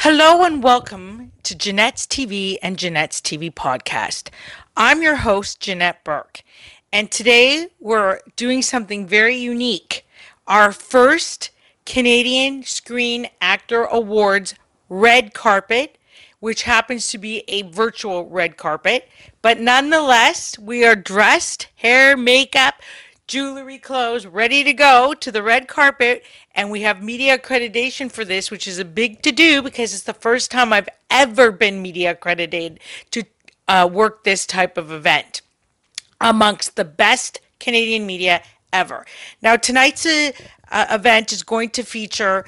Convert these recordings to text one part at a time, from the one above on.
Hello and welcome to Janette's TV and Janette's TV podcast. I'm your host, Janette Burke, and today we're doing something very unique. Our first Canadian Screen Actor Awards red carpet, which happens to be a virtual red carpet, but nonetheless, we are dressed, hair, makeup, jewelry, clothes, ready to go to the red carpet. And we have media accreditation for this, which is a big to do because it's the first time I've ever been media accredited to uh, work this type of event amongst the best Canadian media ever. Now, tonight's uh, uh, event is going to feature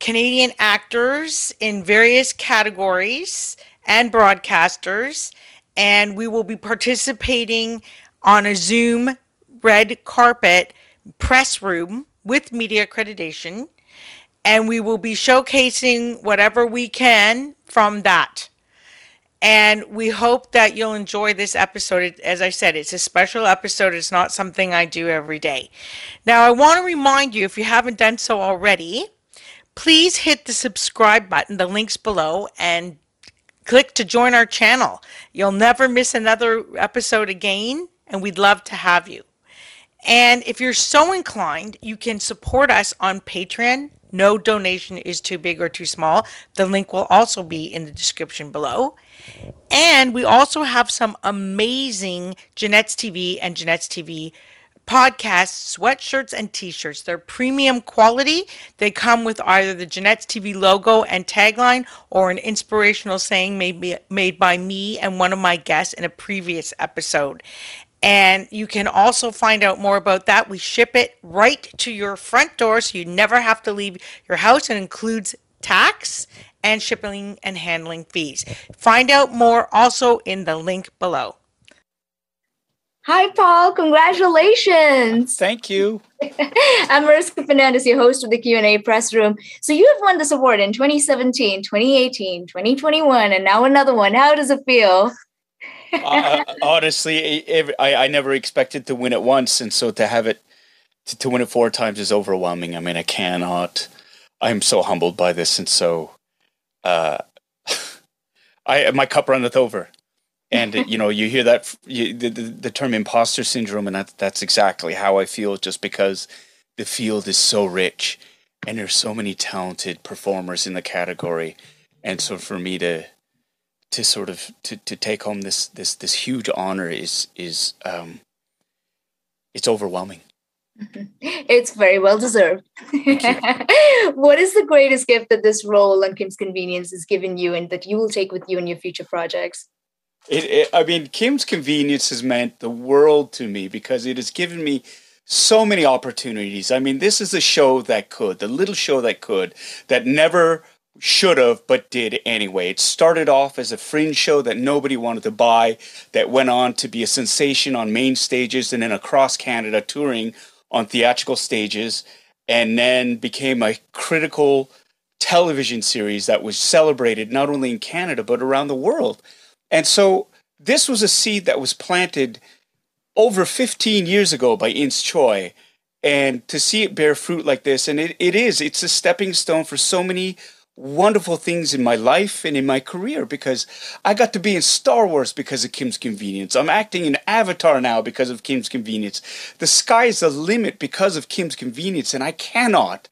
Canadian actors in various categories and broadcasters, and we will be participating on a Zoom red carpet press room with media accreditation, and we will be showcasing whatever we can from that. And we hope that you'll enjoy this episode. As I said, it's a special episode. It's not something I do every day. Now, I want to remind you, if you haven't done so already, please hit the subscribe button, the links below, and click to join our channel. You'll never miss another episode again, and we'd love to have you. And if you're so inclined, you can support us on Patreon. No donation is too big or too small. The link will also be in the description below. And we also have some amazing Janette's TV and Janette's TV podcasts, sweatshirts, and t shirts. They're premium quality. They come with either the Janette's TV logo and tagline or an inspirational saying made, made by me and one of my guests in a previous episode. And you can also find out more about that. We ship it right to your front door so you never have to leave your house. It includes tax and shipping and handling fees. Find out more also in the link below. Hi, Paul. Congratulations. Thank you. I'm Mariska Fernandez, your host of the Q&A Press Room. So you have won this award in 2017, 2018, 2021, and now another one. How does it feel? Uh, honestly, I, I never expected to win it once, and so to have it to, to win it four times is overwhelming. I mean, I cannot. I'm so humbled by this, and so uh, I my cup runneth over. And you know, you hear that you, the, the, the term imposter syndrome, and that that's exactly how I feel. Just because the field is so rich, and there's so many talented performers in the category, and so for me to to sort of to, to take home this this this huge honor is is um, it's overwhelming. It's very well deserved. what is the greatest gift that this role on Kim's Convenience has given you, and that you will take with you in your future projects? It, it, I mean, Kim's Convenience has meant the world to me because it has given me so many opportunities. I mean, this is a show that could, the little show that could, that never should have, but did anyway. It started off as a fringe show that nobody wanted to buy, that went on to be a sensation on main stages and then across Canada touring on theatrical stages, and then became a critical television series that was celebrated not only in Canada but around the world. And so this was a seed that was planted over 15 years ago by Ins Choi. And to see it bear fruit like this, and it, it is, it's a stepping stone for so many wonderful things in my life and in my career because I got to be in Star Wars because of Kim's Convenience. I'm acting in Avatar now because of Kim's Convenience. The sky is the limit because of Kim's Convenience, and I cannot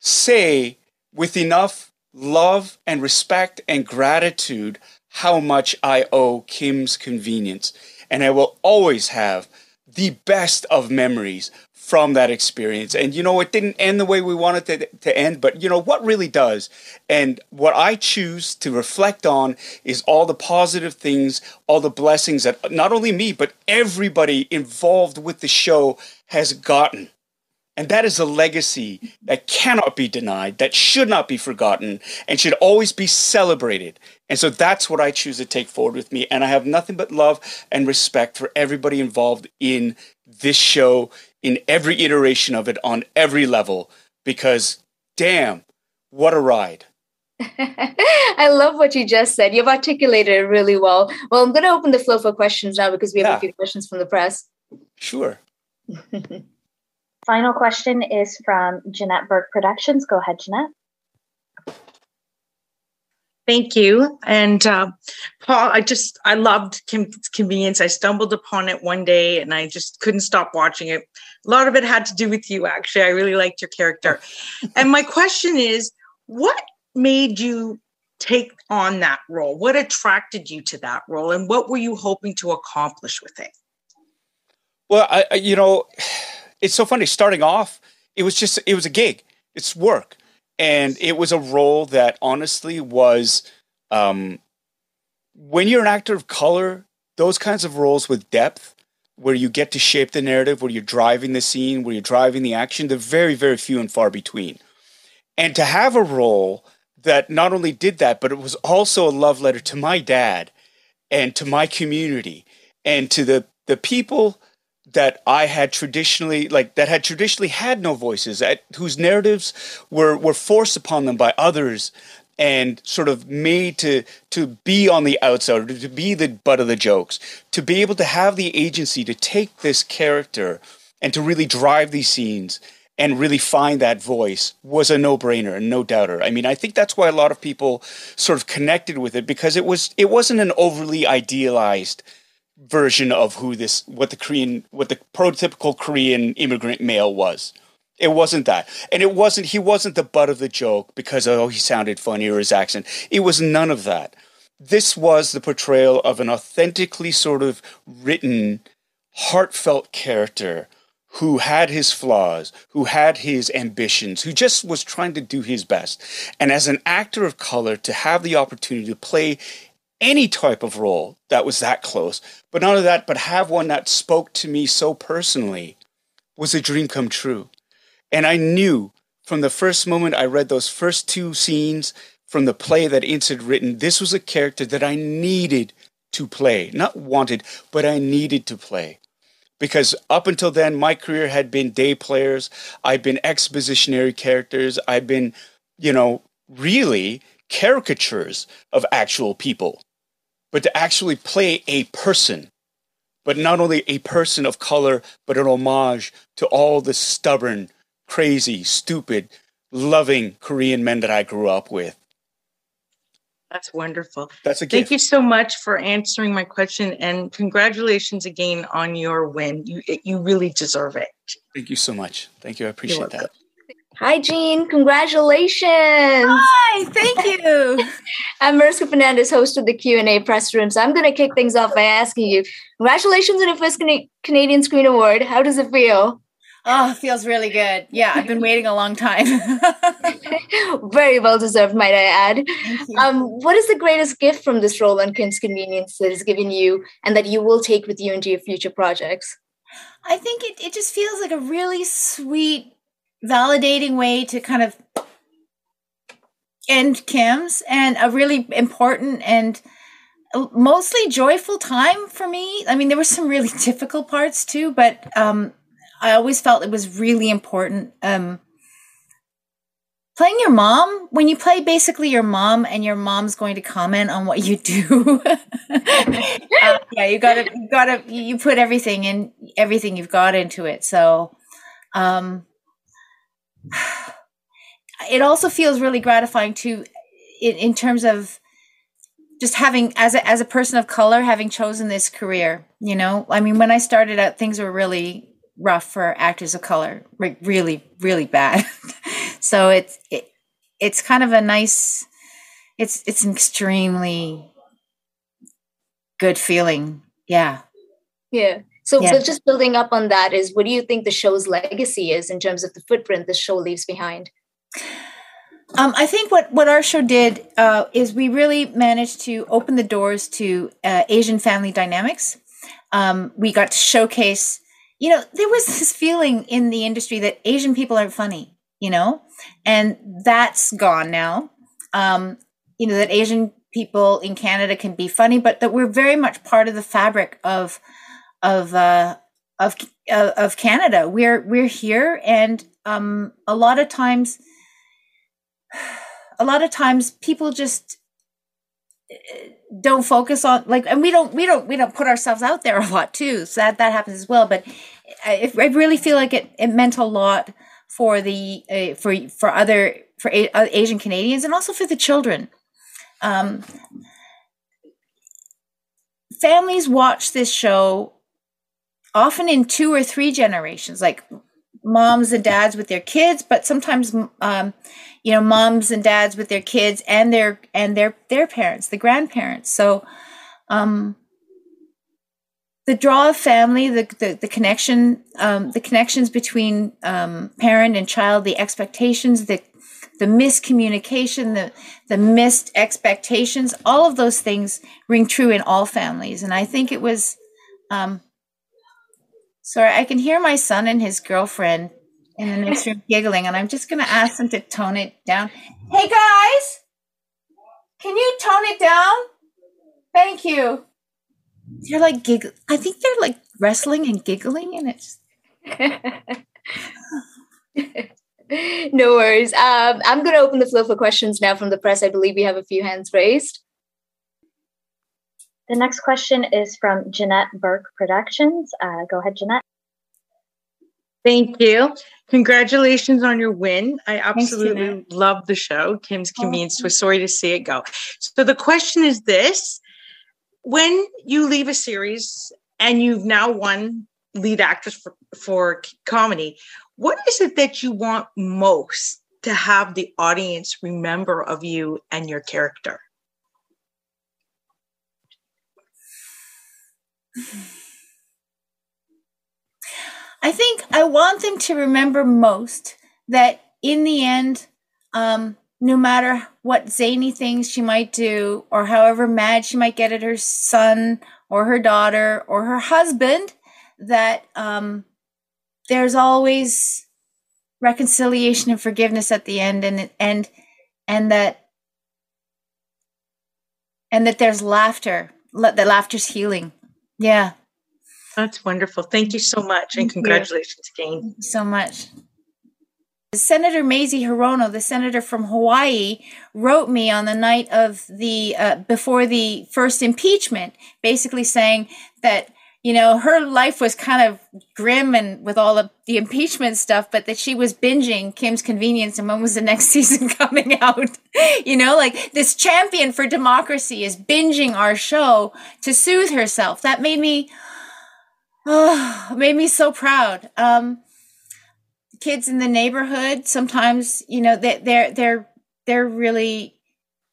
say with enough love and respect and gratitude how much I owe Kim's Convenience. And I will always have the best of memories from that experience. And you know, it didn't end the way we wanted to, to end, but you know, what really does? And what I choose to reflect on is all the positive things, all the blessings that not only me, but everybody involved with the show has gotten. And that is a legacy that cannot be denied, that should not be forgotten, and should always be celebrated. And so that's what I choose to take forward with me. And I have nothing but love and respect for everybody involved in this show, in every iteration of it, on every level, because damn, what a ride. I love what you just said. You've articulated it really well. Well, I'm going to open the floor for questions now because we have yeah. a few questions from the press. Sure. Final question is from Janette Burke Productions. Go ahead, Janette. Thank you. And uh, Paul, I just, I loved Convenience. I stumbled upon it one day and I just couldn't stop watching it. A lot of it had to do with you, actually. I really liked your character. and my question is what made you take on that role? What attracted you to that role? And what were you hoping to accomplish with it? Well, I, you know, it's so funny. Starting off, it was just, it was a gig, it's work and it was a role that honestly was um, when you're an actor of color those kinds of roles with depth where you get to shape the narrative where you're driving the scene where you're driving the action they're very very few and far between. And to have a role that not only did that but it was also a love letter to my dad and to my community and to the the people that I had traditionally like that had traditionally had no voices, at, whose narratives were were forced upon them by others and sort of made to to be on the outside, to be the butt of the jokes, to be able to have the agency to take this character and to really drive these scenes and really find that voice was a no-brainer and no doubter. I mean, I think that's why a lot of people sort of connected with it because it was it wasn't an overly idealized version of who this what the Korean what the prototypical Korean immigrant male was. It wasn't that. And it wasn't he wasn't the butt of the joke because oh he sounded funny or his accent. It was none of that. This was the portrayal of an authentically sort of written heartfelt character who had his flaws, who had his ambitions, who just was trying to do his best. And as an actor of color, to have the opportunity to play any type of role that was that close. But not only that, but have one that spoke to me so personally was a dream come true. And I knew from the first moment I read those first two scenes from the play that Ins had written, this was a character that I needed to play. Not wanted, but I needed to play. Because up until then, my career had been day players. I'd been expositionary characters. I'd been, you know, really caricatures of actual people but to actually play a person, but not only a person of color, but an homage to all the stubborn, crazy, stupid, loving Korean men that I grew up with. That's wonderful. That's a gift. Thank you so much for answering my question and congratulations again on your win. You you really deserve it. Thank you so much. Thank you. I appreciate that. Hi, Jean. Congratulations. Hi, thank you. I'm Mariska Fernandez, host of the Q&A press room. So I'm going to kick things off by asking you, congratulations on your first Canadian Screen Award. How does it feel? Oh, it feels really good. Yeah, I've been waiting a long time. Very well deserved, might I add. Um, what is the greatest gift from this role on Kim's Convenience that is given you and that you will take with you into your future projects? I think it, it just feels like a really sweet validating way to kind of end Kim's and a really important and mostly joyful time for me. I mean, there were some really difficult parts too, but um, I always felt it was really important. Um, playing your mom, when you play basically your mom and your mom's going to comment on what you do. uh, yeah, you gotta, you gotta, you put everything in, everything you've got into it. So, um, it also feels really gratifying to in, in terms of just having as a as a person of color having chosen this career you know? I mean when i started out things were really rough for actors of color really really bad. So it's it, it's kind of a nice it's it's an extremely good feeling. Yeah. Yeah so, yeah. just building up on that is what do you think the show's legacy is in terms of the footprint the show leaves behind? Um, I think what, what our show did uh, is we really managed to open the doors to uh, Asian family dynamics. Um, we got to showcase, you know, there was this feeling in the industry that Asian people aren't funny, you know, and that's gone now. Um, you know, that Asian people in Canada can be funny, but that we're very much part of the fabric of of uh, of uh, of Canada. We're we're here, and um, a lot of times, a lot of times people just don't focus on like, and we don't we don't we don't put ourselves out there a lot too. So that that happens as well. But I, I really feel like it, it meant a lot for the uh, for for other for a, uh, Asian Canadians and also for the children. Um, families watch this show often in two or three generations, like moms and dads with their kids, but sometimes um, you know moms and dads with their kids and their and their their parents, the grandparents. So um, the draw of family, the the, the connection, um, the connections between um, parent and child, the expectations, the the miscommunication, the the missed expectations, all of those things ring true in all families. And I think it was um, sorry, I can hear my son and his girlfriend in the next room giggling, and I'm just gonna ask them to tone it down. Hey guys, can you tone it down? Thank you. They're like giggling. I think they're like wrestling and giggling, and it's. no worries. Um, I'm going to open the floor for questions now from the press. I believe we have a few hands raised. The next question is from Janette Burke Productions. Uh, go ahead, Janette. Thank you. Congratulations on your win. I absolutely Thanks, love the show, Kim's oh, Convenience. Oh. sorry to see it go. So the question is this when you leave a series and you've now won lead actress for, for comedy, what is it that you want most to have the audience remember of you and your character? I think I want them to remember most that in the end, um, no matter what zany things she might do or however mad she might get at her son or her daughter or her husband that um, there's always reconciliation and forgiveness at the end and and and that and that there's laughter that laughter's healing yeah. That's wonderful. Thank you so much and congratulations again. So much. Senator Mazie Hirono, the senator from Hawaii, wrote me on the night of the uh, before the first impeachment, basically saying that you know her life was kind of grim and with all of the impeachment stuff, but that she was binging Kim's Convenience and when was the next season coming out? you know, like this champion for democracy is binging our show to soothe herself. That made me, oh, made me so proud. Um, kids in the neighborhood sometimes you know they, they're they're they're really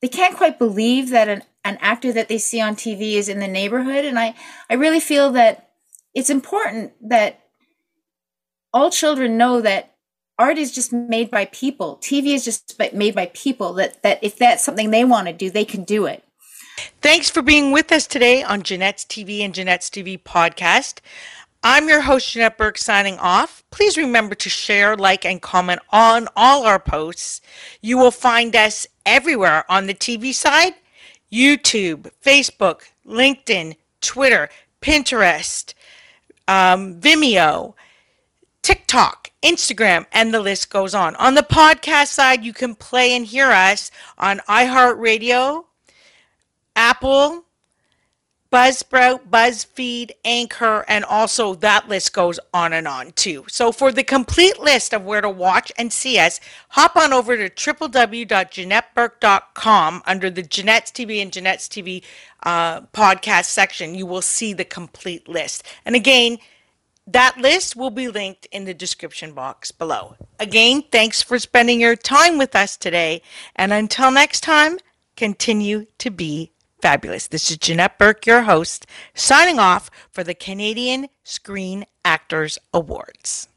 they can't quite believe that an, an actor that they see on tv is in the neighborhood and i i really feel that it's important that all children know that art is just made by people tv is just made by people that that if that's something they want to do they can do it Thanks for being with us today on Janette's TV and Janette's TV podcast. I'm your host, Janette Burke, signing off. Please remember to share, like, and comment on all our posts. You will find us everywhere on the TV side YouTube, Facebook, LinkedIn, Twitter, Pinterest, um, Vimeo, TikTok, Instagram, and the list goes on. On the podcast side, you can play and hear us on iHeartRadio, Apple, Buzzsprout, BuzzFeed, Anchor, and also that list goes on and on too. So for the complete list of where to watch and see us, hop on over to www.janetteburke.com under the Janette's TV and Janette's TV uh, podcast section. You will see the complete list. And again, that list will be linked in the description box below. Again, thanks for spending your time with us today. And until next time, continue to be Fabulous. This is Janette Burke, your host, signing off for the Canadian Screen Actors Awards.